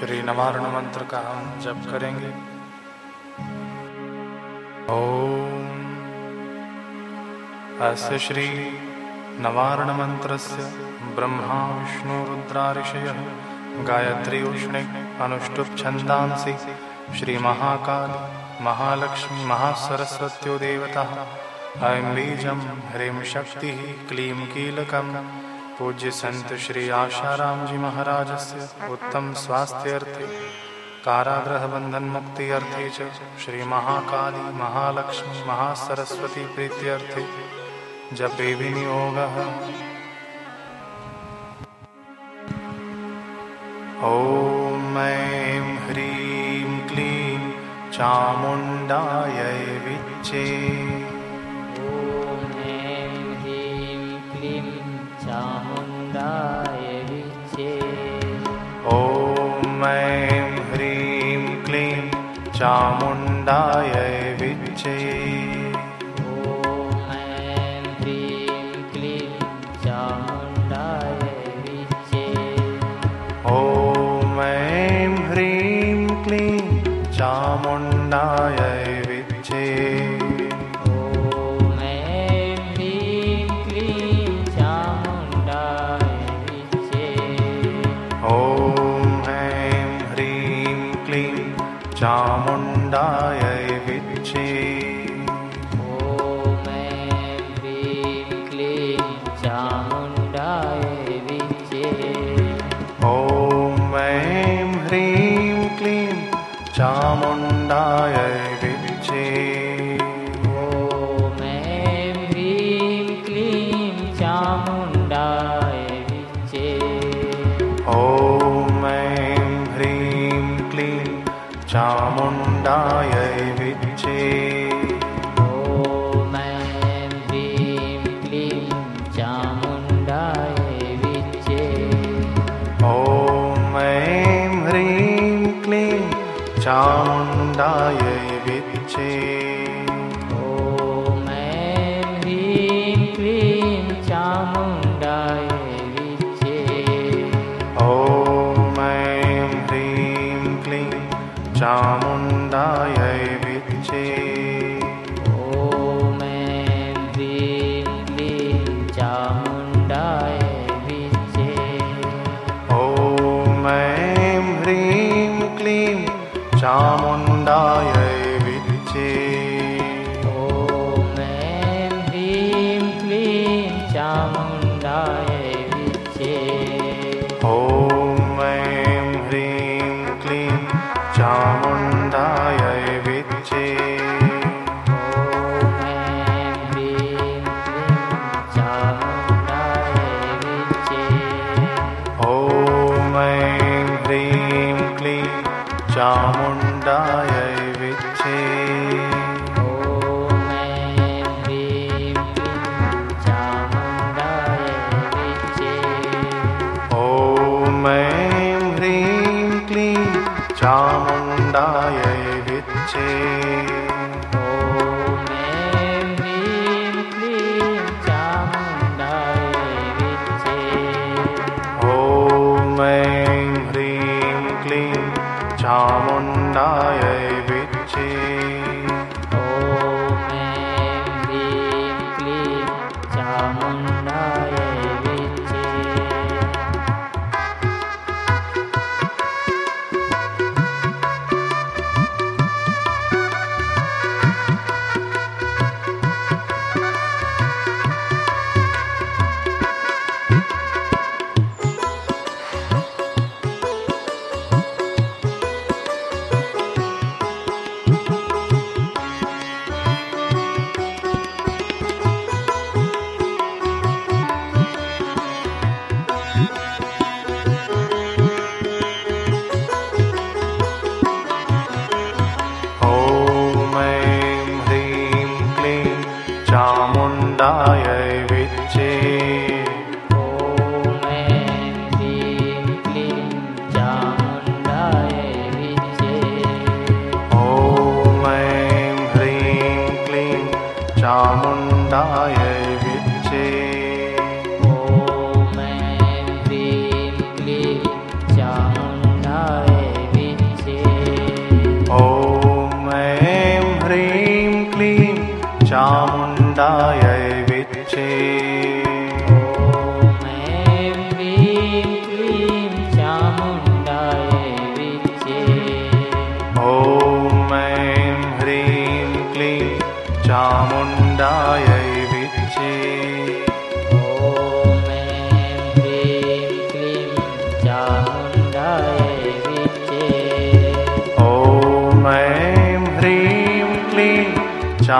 श्री नवारण मंत्र का हम जप करेंगे। ओम। अस्य श्री नवारण से ब्रह्मा विष्णु रुद्रारिषय गायत्री उष्णिक अनुष्टुप छंदांसी श्री महाकाल महालक्ष्मी महासरस्वत्यो देवता ऐं बीजं ह्रीं शक्तिः क्लीं कीलकम् पूज्य संत श्री आशाराम जी महाराज से उत्तम स्वास्थ्य अर्थे कारागृह बंधन मुक्ति अर्थे च श्री महाकाली महालक्ष्मी महासरस्वती प्रीत्यर्थे। जपे विनियोगः। ॐ ऐं ह्रीं क्लीं चामुंडाय विच्चे। चामुण्डायै विजय विचे Shama नायै ये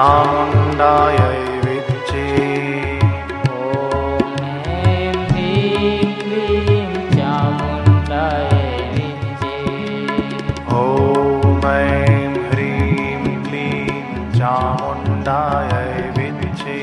चामुण्डायै चामुण्डाय विच्चे ॐ ऐं ह्रीं क्लीं चामुण्डायै विच्चे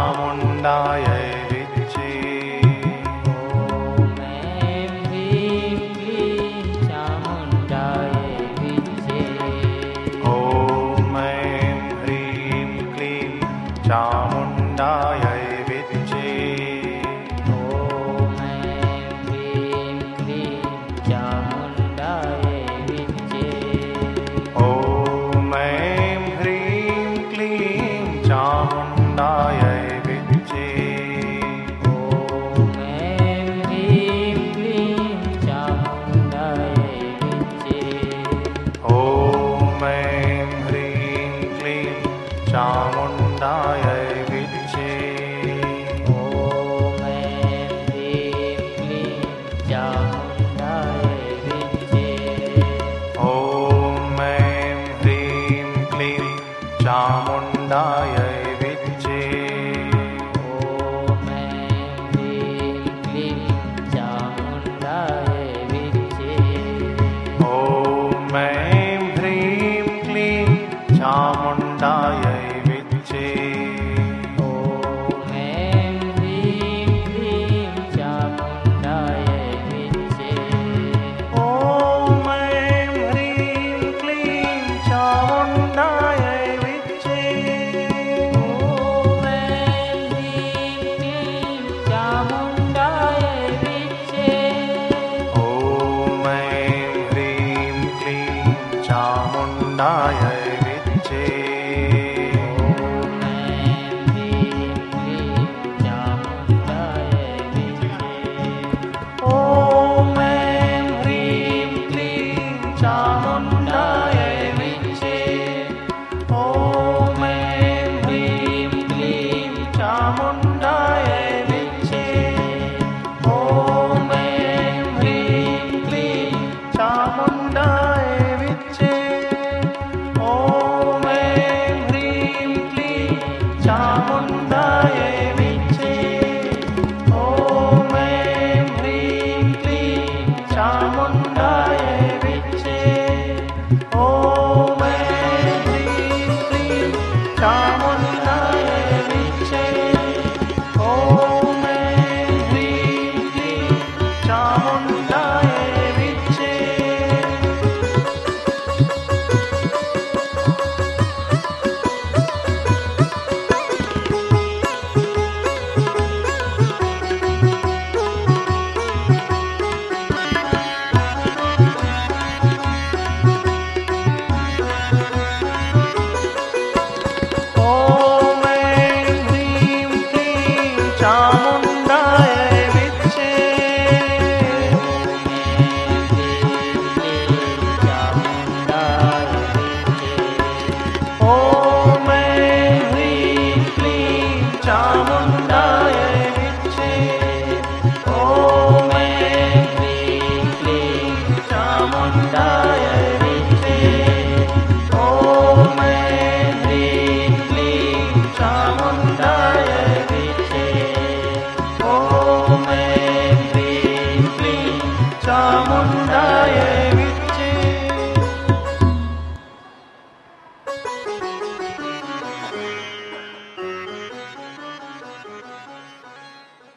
നാമുണ്ടായേ শ্রাবণ